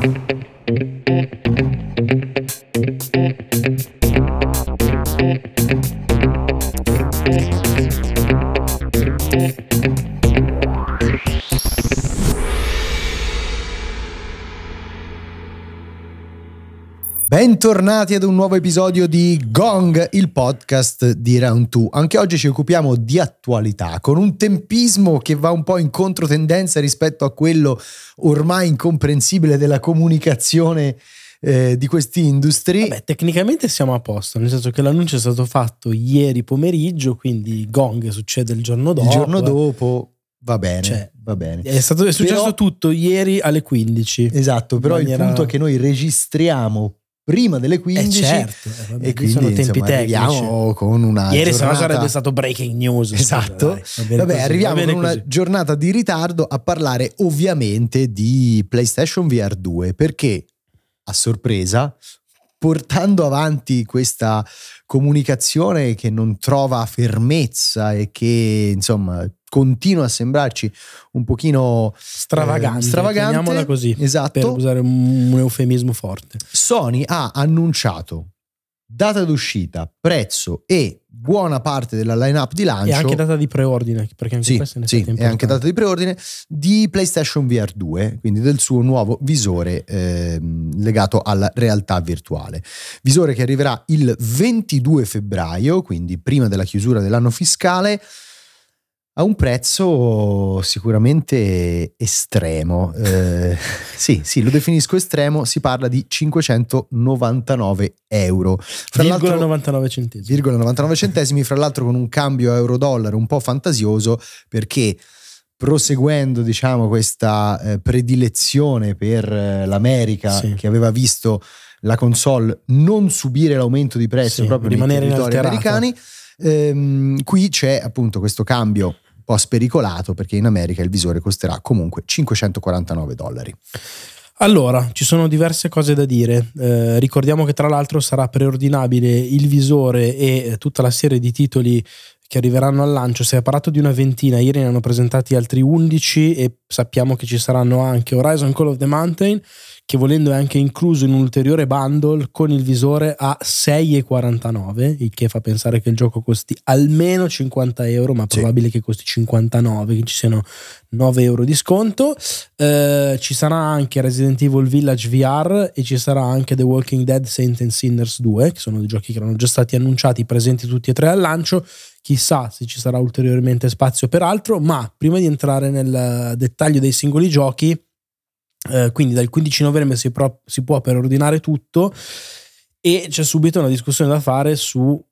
thank you Bentornati ad un nuovo episodio di Gong, il podcast di Round 2. Anche oggi ci occupiamo di attualità con un tempismo che va un po' in controtendenza rispetto a quello ormai incomprensibile della comunicazione eh, di questi industri. Beh, tecnicamente siamo a posto, nel senso che l'annuncio è stato fatto ieri pomeriggio, quindi Gong succede il giorno dopo. Il giorno dopo va bene, cioè, va bene. È, stato, è successo però, tutto ieri alle 15. Esatto, però maniera... il punto è che noi registriamo prima delle 15 eh certo, eh, e quindi sono tempi insomma, tecnici con una ieri giornata... sarebbe stato breaking news esatto. vabbè, vabbè arriviamo con una giornata di ritardo a parlare ovviamente di PlayStation VR 2 perché a sorpresa portando avanti questa comunicazione che non trova fermezza e che insomma continua a sembrarci un pochino stravagante, eh, stravagante. così, esatto. per usare un, un eufemismo forte. Sony ha annunciato data d'uscita, prezzo e buona parte della line-up di lancio. E anche data di preordine, perché anche sì, questo è sì, e anche data di preordine di PlayStation VR 2, quindi del suo nuovo visore eh, legato alla realtà virtuale. Visore che arriverà il 22 febbraio, quindi prima della chiusura dell'anno fiscale a un prezzo sicuramente estremo. Eh, sì, sì, lo definisco estremo, si parla di 599 euro. Fra virgola 99 centesimi. 99 centesimi, fra l'altro con un cambio euro-dollaro un po' fantasioso perché proseguendo diciamo questa eh, predilezione per eh, l'America sì. che aveva visto la console non subire l'aumento di prezzo sì, proprio nei territori americani ehm, qui c'è appunto questo cambio po' spericolato perché in America il visore costerà comunque 549 dollari. Allora, ci sono diverse cose da dire. Eh, ricordiamo che tra l'altro sarà preordinabile il visore e tutta la serie di titoli che arriveranno al lancio. Si è parlato di una ventina, ieri ne hanno presentati altri 11 e sappiamo che ci saranno anche Horizon Call of the Mountain, che volendo è anche incluso in un ulteriore bundle con il visore a 6,49, il che fa pensare che il gioco costi almeno 50 euro, ma probabile che costi 59, che ci siano 9 euro di sconto. Eh, ci sarà anche Resident Evil Village VR e ci sarà anche The Walking Dead Saint and Sinners 2, che sono dei giochi che erano già stati annunciati, presenti tutti e tre al lancio. Chissà se ci sarà ulteriormente spazio per altro, ma prima di entrare nel dettaglio dei singoli giochi, eh, quindi dal 15 novembre si, pro- si può preordinare tutto e c'è subito una discussione da fare su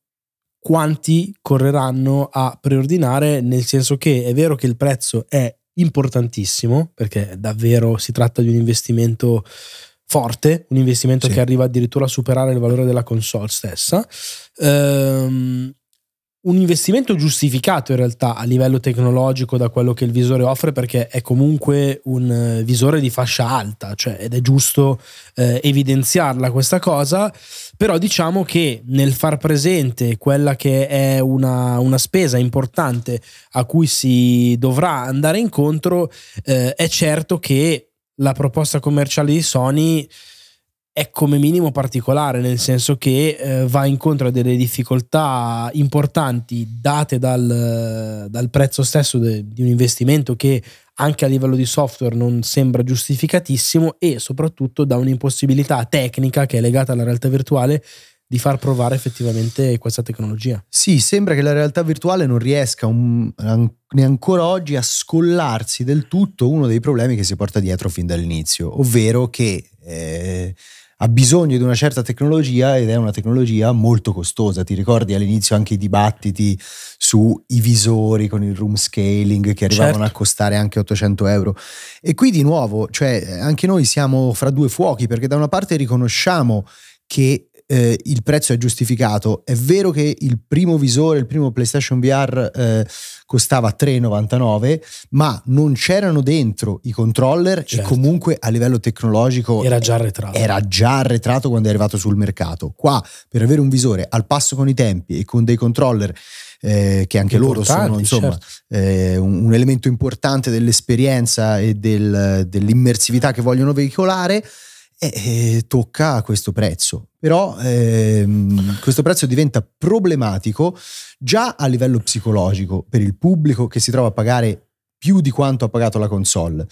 quanti correranno a preordinare, nel senso che è vero che il prezzo è importantissimo, perché davvero si tratta di un investimento forte, un investimento sì. che arriva addirittura a superare il valore della console stessa. Ehm, un investimento giustificato in realtà a livello tecnologico da quello che il visore offre perché è comunque un eh, visore di fascia alta cioè, ed è giusto eh, evidenziarla questa cosa. Però diciamo che nel far presente quella che è una, una spesa importante a cui si dovrà andare incontro eh, è certo che la proposta commerciale di Sony è come minimo particolare, nel senso che eh, va incontro a delle difficoltà importanti date dal, dal prezzo stesso de, di un investimento che anche a livello di software non sembra giustificatissimo e soprattutto da un'impossibilità tecnica che è legata alla realtà virtuale di far provare effettivamente questa tecnologia. Sì, sembra che la realtà virtuale non riesca un, neanche oggi a scollarsi del tutto uno dei problemi che si porta dietro fin dall'inizio, ovvero che eh, ha bisogno di una certa tecnologia ed è una tecnologia molto costosa. Ti ricordi all'inizio anche i dibattiti sui visori con il room scaling che arrivavano certo. a costare anche 800 euro. E qui di nuovo, cioè, anche noi siamo fra due fuochi perché da una parte riconosciamo che eh, il prezzo è giustificato. È vero che il primo visore, il primo PlayStation VR eh, costava 3,99, ma non c'erano dentro i controller certo. e comunque a livello tecnologico era già arretrato. Era già arretrato quando è arrivato sul mercato. Qua per avere un visore al passo con i tempi e con dei controller eh, che anche loro sono insomma, certo. eh, un, un, elemento importante dell'esperienza e del, dell'immersività che vogliono veicolare, eh, tocca a questo prezzo. Però ehm, questo prezzo diventa problematico già a livello psicologico per il pubblico che si trova a pagare più di quanto ha pagato la console.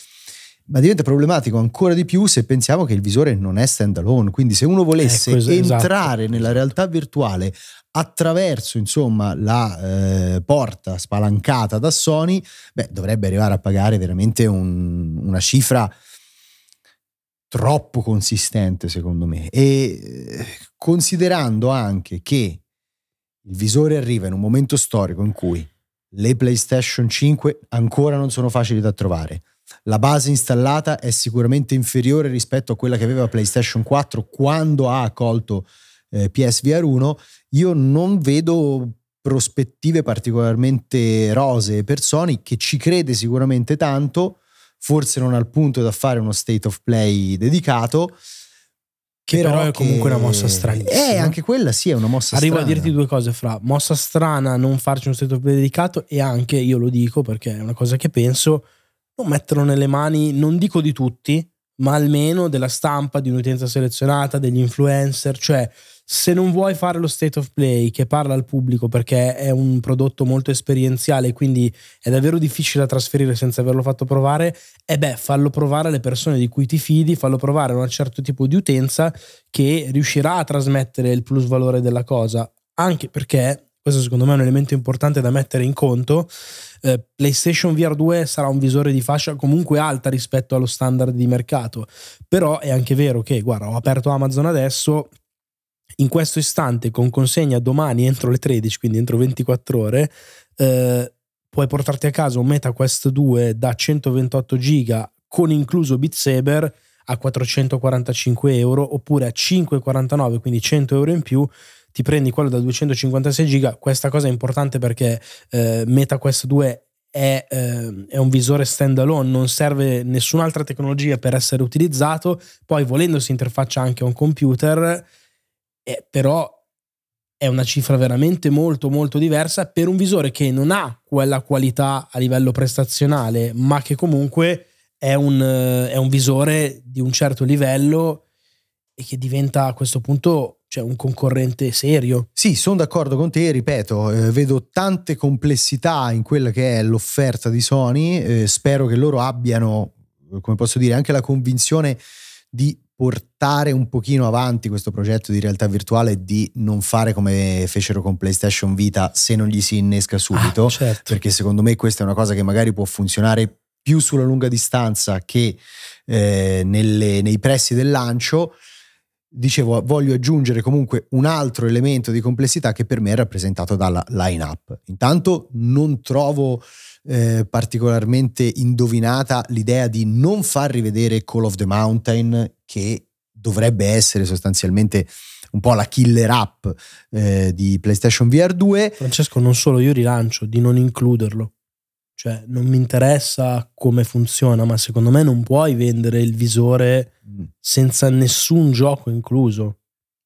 Ma diventa problematico ancora di più se pensiamo che il visore non è standalone. Quindi, se uno volesse Ecco, es- entrare esatto. nella realtà virtuale attraverso insomma la eh, porta spalancata da Sony, beh, dovrebbe arrivare a pagare veramente un- una cifra troppo consistente secondo me e eh, considerando anche che il visore arriva in un momento storico in cui le PlayStation 5 ancora non sono facili da trovare. La base installata è sicuramente inferiore rispetto a quella che aveva PlayStation 4 quando ha accolto eh, PSVR 1. Io non vedo prospettive particolarmente rosee per Sony che ci crede sicuramente tanto, forse non al punto da fare uno state of play dedicato. Che però è comunque una mossa stranissima. Eh, anche quella sì, è una mossa Arrivo strana. a dirti due cose fra mossa strana non farci uno state of play dedicato e anche, io lo dico perché è una cosa che penso, non metterlo nelle mani, non dico di tutti, ma almeno della stampa, di un'utenza selezionata, degli influencer, cioè se non vuoi fare lo state of play che parla al pubblico perché è un prodotto molto esperienziale, quindi è davvero difficile da trasferire senza averlo fatto provare, e beh, fallo provare alle persone di cui ti fidi, fallo provare a un certo tipo di utenza che riuscirà a trasmettere il plus valore della cosa, anche perché questo secondo me è un elemento importante da mettere in conto. eh, PlayStation VR 2 sarà un visore di fascia comunque alta rispetto allo standard di mercato, però è anche vero che, guarda, ho aperto Amazon adesso, in questo istante con consegna domani entro le 13, quindi entro 24 ore, eh, puoi portarti a casa un MetaQuest 2 da 128 giga con incluso Beat Saber a 445 euro oppure a 5,49 quindi 100 euro in più ti prendi quello da 256 giga questa cosa è importante perché eh, MetaQuest 2 è, eh, è un visore standalone non serve nessun'altra tecnologia per essere utilizzato poi volendo si interfaccia anche a un computer eh, però è una cifra veramente molto molto diversa per un visore che non ha quella qualità a livello prestazionale ma che comunque è un, è un visore di un certo livello e che diventa a questo punto cioè, un concorrente serio. Sì, sono d'accordo con te, ripeto, eh, vedo tante complessità in quella che è l'offerta di Sony, eh, spero che loro abbiano, come posso dire, anche la convinzione di portare un pochino avanti questo progetto di realtà virtuale e di non fare come fecero con PlayStation Vita se non gli si innesca subito, Ah, certo. perché secondo me questa è una cosa che magari può funzionare più sulla lunga distanza che eh, nelle- nei pressi del lancio. Dicevo, voglio aggiungere comunque un altro elemento di complessità che per me è rappresentato dalla line-up. Intanto non trovo eh, particolarmente indovinata l'idea di non far rivedere Call of the Mountain, che dovrebbe essere sostanzialmente un po' la killer app eh, di PlayStation VR 2. Francesco, non solo io rilancio di non includerlo. Cioè, non mi interessa come funziona, ma secondo me non puoi vendere il visore senza nessun gioco incluso.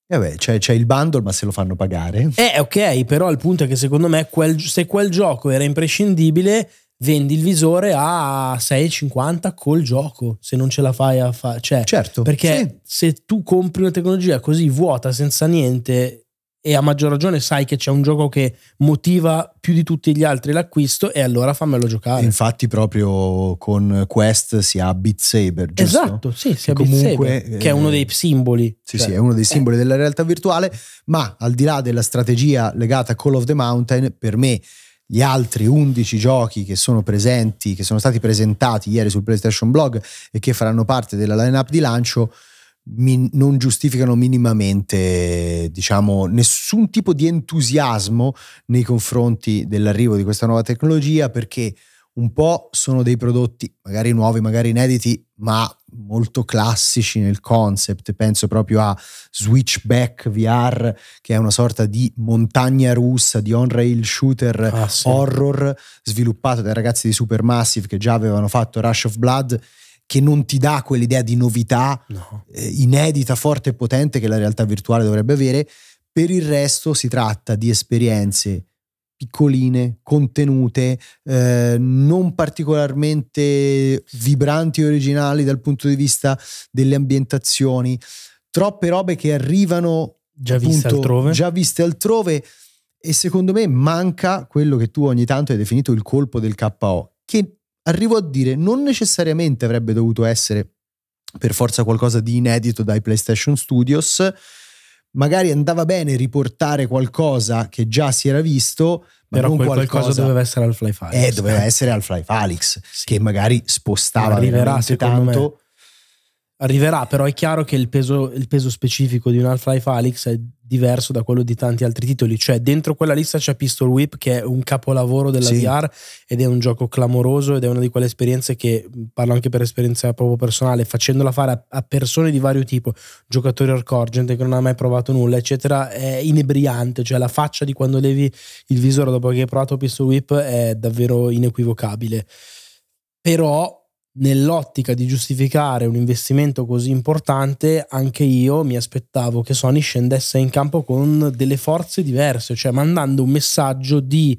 E vabbè, c'è, c'è il bundle, ma se lo fanno pagare. Eh, ok, però il punto è che secondo me quel- se quel gioco era imprescindibile, vendi il visore a 6,50 col gioco, se non ce la fai a fare. Cioè, Certo, perché sì. se tu compri una tecnologia così vuota, senza niente, e a maggior ragione sai che c'è un gioco che motiva più di tutti gli altri l'acquisto, e allora fammelo giocare. Infatti, proprio con Quest si ha Beat Saber, giusto? Esatto, sì, sia Beat comunque, Saber, che è uno eh, dei simboli. Sì, Cioè, sì, è uno dei simboli della realtà virtuale, ma al di là della strategia legata a Call of the Mountain, per me gli altri 11 giochi che sono presenti, che sono stati presentati ieri sul PlayStation Blog e che faranno parte della lineup di lancio, mi- non giustificano minimamente, diciamo, nessun tipo di entusiasmo nei confronti dell'arrivo di questa nuova tecnologia perché un po' sono dei prodotti magari nuovi, magari inediti, ma molto classici nel concept. Penso proprio a Switchback VR, che è una sorta di montagna russa, di on-rail shooter Ah, sì. horror sviluppato dai ragazzi di Supermassive che già avevano fatto Rush of Blood, che non ti dà quell'idea di novità No. eh, inedita, forte e potente che la realtà virtuale dovrebbe avere. Per il resto si tratta di esperienze piccoline, contenute, eh, non particolarmente vibranti e originali dal punto di vista delle ambientazioni, troppe robe che arrivano già viste altrove. Già viste altrove e secondo me manca quello che tu ogni tanto hai definito il colpo del KO, che arrivo a dire non necessariamente avrebbe dovuto essere per forza qualcosa di inedito dai PlayStation Studios, magari andava bene riportare qualcosa che già si era visto, ma però quel qualcosa, qualcosa doveva essere Half-Life Alyx. Eh, doveva essere Half-Life Alyx, sì. che magari spostava Arriverà, tanto. Me Arriverà, però è chiaro che il peso, il peso specifico di un Half-Life Alyx è diverso da quello di tanti altri titoli. Cioè, dentro quella lista c'è Pistol Whip, che è un capolavoro della sì. VR ed è un gioco clamoroso ed è una di quelle esperienze che parlo anche per esperienza proprio personale, facendola fare a, a persone di vario tipo, giocatori hardcore, gente che non ha mai provato nulla, eccetera, è inebriante. Cioè, la faccia di quando levi il visore dopo che hai provato Pistol Whip è davvero inequivocabile. Però nell'ottica di giustificare un investimento così importante, anche io mi aspettavo che Sony scendesse in campo con delle forze diverse, cioè mandando un messaggio di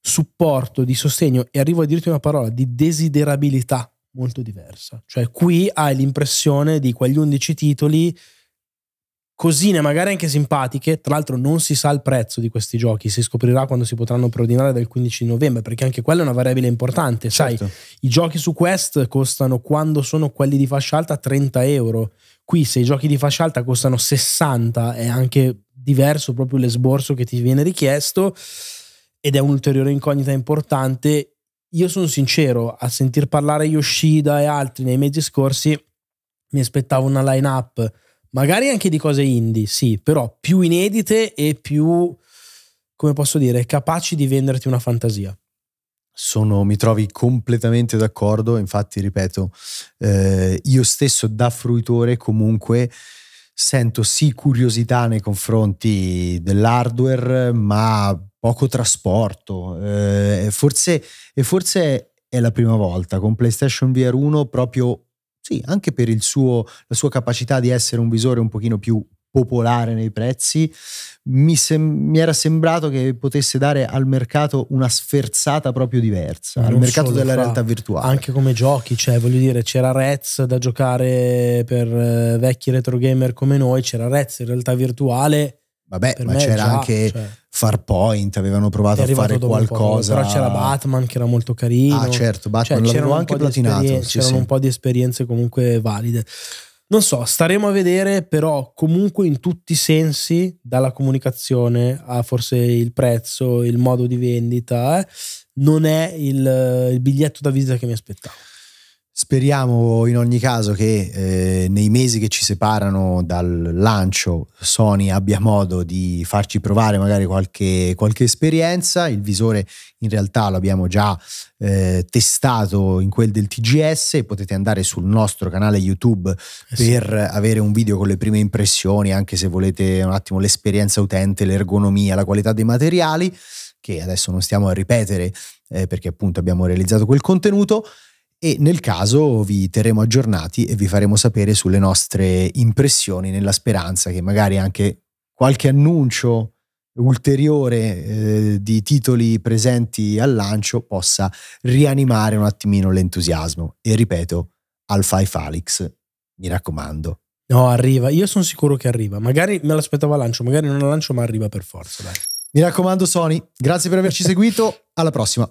supporto, di sostegno e arrivo a dirti una parola, di desiderabilità molto diversa. Cioè qui hai l'impressione di quegli 11 titoli cosine magari anche simpatiche, tra l'altro non si sa il prezzo di questi giochi, si scoprirà quando si potranno preordinare dal 15 novembre, perché anche quella è una variabile importante, certo. sai, i giochi su Quest costano quando sono quelli di fascia alta 30 euro, qui se i giochi di fascia alta costano 60 è anche diverso proprio l'esborso che ti viene richiesto ed è un'ulteriore incognita importante. Io sono sincero, a sentir parlare Yoshida e altri nei mesi scorsi mi aspettavo una line-up magari anche di cose indie, sì, però più inedite e più, come posso dire, capaci di venderti una fantasia. Sono, mi trovi completamente d'accordo, infatti ripeto, eh, io stesso da fruitore comunque sento sì curiosità nei confronti dell'hardware, ma poco trasporto. Eh, forse, e forse è la prima volta con PlayStation VR 1 proprio sì, anche per suo, la sua capacità di essere un visore un pochino più popolare nei prezzi, mi, sem- mi, era sembrato che potesse dare al mercato una sferzata proprio diversa, al mercato della fa, realtà virtuale. Anche come giochi, cioè voglio dire, c'era Rez da giocare per eh, vecchi retro gamer come noi, c'era Rez in realtà virtuale. Vabbè, ma c'era già, anche cioè, Farpoint, avevano provato a fare qualcosa. Però c'era Batman che era molto carino. Ah, certo, Batman cioè, l'avevo anche platinato. Sì, c'erano sì. un po' di esperienze comunque valide. Non so, staremo a vedere, però comunque in tutti i sensi, dalla comunicazione a forse il prezzo, il modo di vendita, eh, non è il, il biglietto da visita che mi aspettavo. Speriamo in ogni caso che eh, nei mesi che ci separano dal lancio Sony abbia modo di farci provare magari qualche, qualche esperienza. Il visore in realtà l'abbiamo già eh, testato in quel del TGS. Potete andare sul nostro canale YouTube eh sì. per avere un video con le prime impressioni, anche se volete un attimo l'esperienza utente, l'ergonomia, la qualità dei materiali, che adesso non stiamo a ripetere eh, perché appunto abbiamo realizzato quel contenuto e nel caso vi terremo aggiornati e vi faremo sapere sulle nostre impressioni nella speranza che magari anche qualche annuncio ulteriore eh, di titoli presenti al lancio possa rianimare un attimino l'entusiasmo. E ripeto Alpha Alix mi raccomando. No arriva. Io sono sicuro che arriva. Magari me l'aspettavo al lancio magari non al lancio ma arriva per forza dai. mi raccomando Sony grazie per averci seguito. Alla prossima